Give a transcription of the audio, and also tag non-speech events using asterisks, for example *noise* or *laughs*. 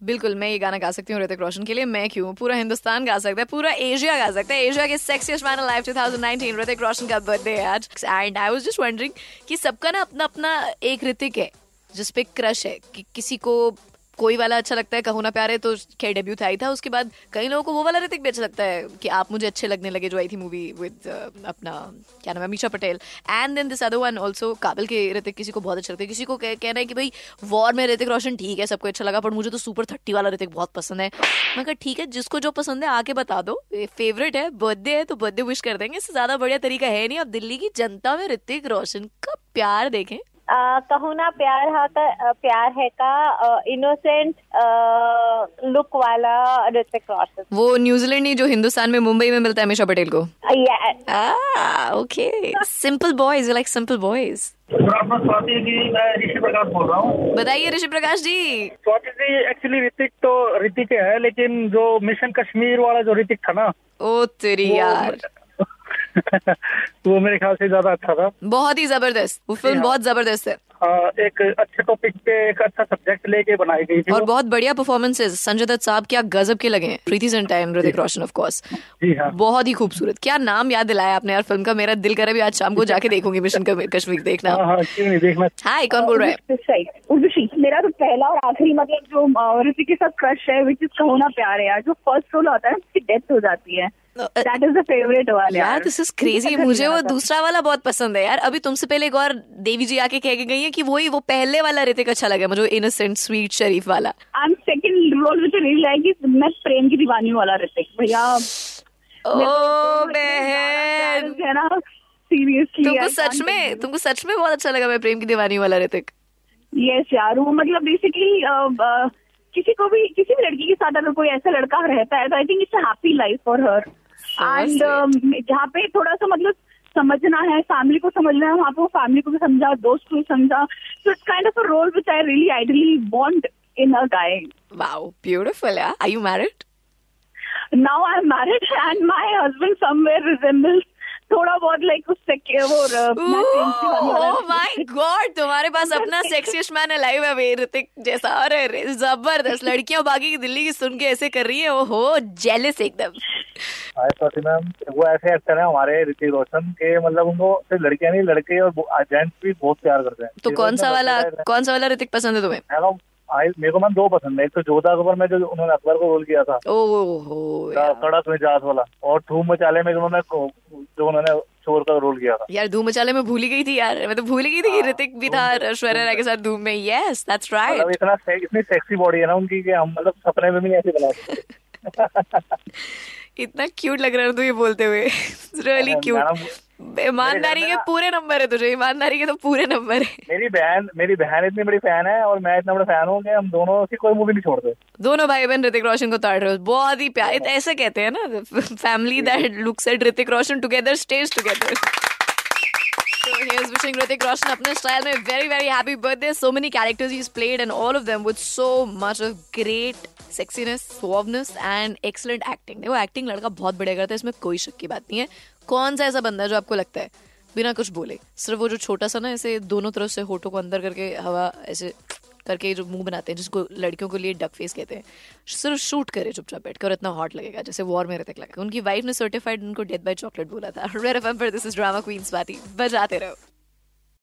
बिल्कुल, मैं ये गाना गा सकती हूँ ऋतिक रोशन के लिए। मैं क्यों? पूरा हिंदुस्तान गा सकता है, पूरा एशिया गा सकता है। एशिया के sexiest man life 2019 Hrithik Roshan का बर्थडे आज। And I was just wondering कि सबका ना अपना अपना एक ऋतिक है जिसपे क्रश है, कि किसी को कोई वाला अच्छा लगता है कहो ना प्यारे तो क्या डेब्यू था ही था। उसके बाद कई लोगों को वो वाला ऋतिक भी अच्छा लगता है कि आप मुझे अच्छे लगने लगे जो आई थी मूवी विद अपना क्या नाम है Misha Patel. And then this other one also Kaabil के ऋतिक किसी को बहुत अच्छा लगता है। किसी को कह, कहना है कि भाई वॉर में ऋतिक रोशन ठीक है सबको अच्छा लगा पर मुझे तो सुपर थर्टी वाला ऋतिक बहुत पसंद है। मैं कहा ठीक है जिसको जो पसंद है आके बता दो। फेवरेट है बर्थडे है तो बर्थडे विश कर देंगे। इससे ज़्यादा बढ़िया तरीका है नहीं। अब दिल्ली की जनता में ऋतिक रोशन का प्यार देखें। कहू ना प्यार हा का प्यार है का इनोसेंट लुक वाला ऋतिक रोशन। वो न्यूजीलैंड नहीं जो हिंदुस्तान में मुंबई में मिलता है हमेशा पटेल को। Okay simple boys like simple boys Rishi Prakash बोल रहा हूँ बताइए ऋषि प्रकाश जी। स्वाति जी एक्चुअली ऋतिक तो ऋतिक है लेकिन जो मिशन कश्मीर वाला जो ऋतिक था ना ओ तेरी यार। *laughs* वो मेरे ख्याल से ज़्यादा अच्छा था। बहुत ही ज़बरदस्त। वो फ़िल्म हाँ। बहुत ज़बरदस्त है। हाँ एक अच्छे टॉपिक पे एक अच्छा सब्जेक्ट लेके बनाई गई थी और बहुत बढ़िया परफॉर्मेंसेस संजय दत्त साहब क्या गजब के लगे हैं। Preity Zinta and Hrithik Roshan of course बहुत ही खूबसूरत। क्या नाम याद दिलाया आपने यार फ़िल्म का? मेरा दिल करे भी आज शाम को जाके देखूँगी मिशन कश्मीर देखना। हाँ, हाँ, क्यों नहीं देखना? हाय कौन बोल रहा है? मेरा तो पहला और आखिरी मतलब जो ऋतिक के साथ क्रश है विच इज़ कहो ना प्यार है यार जो फ़र्स्ट रोल होता है उसकी डेथ हो जाती है। दैट इज़ द फेवरेट वाला यार दिस इज़ क्रेजी मुझे वो दूसरा वाला बहुत पसंद है यार. अभी तुमसे पहले एक और देवी जी आके कह के गई है कि वही वो पहले वाला ऋतिक अच्छा लगा मुझे इनोसेंट स्वीट शरीफ वाला. I am second role really like मैं प्रेम की दीवानी वाला ऋतिक. भैया ओ बहन. सीरियसली तुमको सच में तुमको सच में बहुत अच्छा लगा मैं प्रेम की दीवानी वाला ऋतिक? यस यार वो मतलब बेसिकली किसी को भी किसी भी लड़की के साथ अगर कोई ऐसा लड़का रहता है तो I think it's happy life for her and जहाँ पे थोड़ा सा मतलब समझना है फैमिली को समझना है वहाँ पे वो फैमिली को भी समझा दोस्त को समझा। So it's kind of a role which I really ideally want in a guy wow beautiful are you married now I'm married *laughs* and my husband somewhere resembles थोड़ा बहुत लाइक उस वो माय गॉड तुम्हारे पास *laughs* अपना मैन है live Hrithik जैसा। अरे ज़बरदस्त लड़कियाँ बाकी की दिल्ली की सुन के ऐसे कर रही है वो हो जेलस एकदम। हाय स्वाति मैम वो ऐसे एक्टर है हमारे ऋतिक रोशन के मतलब उनको सिर्फ़ लड़कियाँ नहीं लड़के और जेंट्स भी बहुत प्यार करते हैं। तो कौन सा वाला कौन सा वाला ऋतिक पसंद है तुम्हें? मेरे को मैम दो पसंद है। एक तो जोधा अकबर में जो उन्होंने अकबर को रोल किया था। ओहो सड़क में जात वाला। और धूम मचाले में उन्होंने जो उन्होंने चोर का रोल किया था। यार धूम मचाले में भूल गई थी यार। मैं तो भूल गई थी कि हाँ, ऋतिक भी था ऐश्वर्या राय के साथ धूम में। यस दैट्स राइट इतना इतनी सेक्सी बॉडी है ना उनकी कि हम मतलब सपने में भी नहीं ऐसे बना *laughs* इतना क्यूट लग रहा है तू ये बोलते हुए। रियली क्यूट ईमानदारी के पूरे नंबर है तुझे ईमानदारी के तो पूरे नंबर है। मेरी बहन मेरी बहन इतनी बड़ी फ़ैन है और मैं इतना बड़ा फ़ैन हूँ कि हम दोनों की कोई मूवी नहीं छोड़ते। दोनों भाई बहन ऋतिक रोशन को ताड़ रहे हो बहुत ही प्यार ऐसे कहते हैं ना family that looks at Hrithik Roshan together stage together सोवनेस and excellent acting देखो एक्टिंग लड़का बहुत बढ़िया करता है, इसमें कोई शक की बात नहीं है। कौन सा ऐसा बंदा है जो आपको लगता है? बिना कुछ बोले। सिर्फ़ वो जो छोटा सा ना, ऐसे दोनों तरफ़ से होटो को अंदर करके हवा ऐसे करके जो मुँह बनाते हैं, जिसको लड़कियों के लिए डक फेस कहते हैं, सिर्फ़ शूट करे चुपचाप बैठ कर इतना हॉट लगेगा, जैसे वॉर में रहते लगा उनकी वाइफ ने सर्टिफाइड उनको डेथ बाय चॉकलेट बोला था। दिस इज़ ड्रामा क्वींस बाती। बजाते रहो।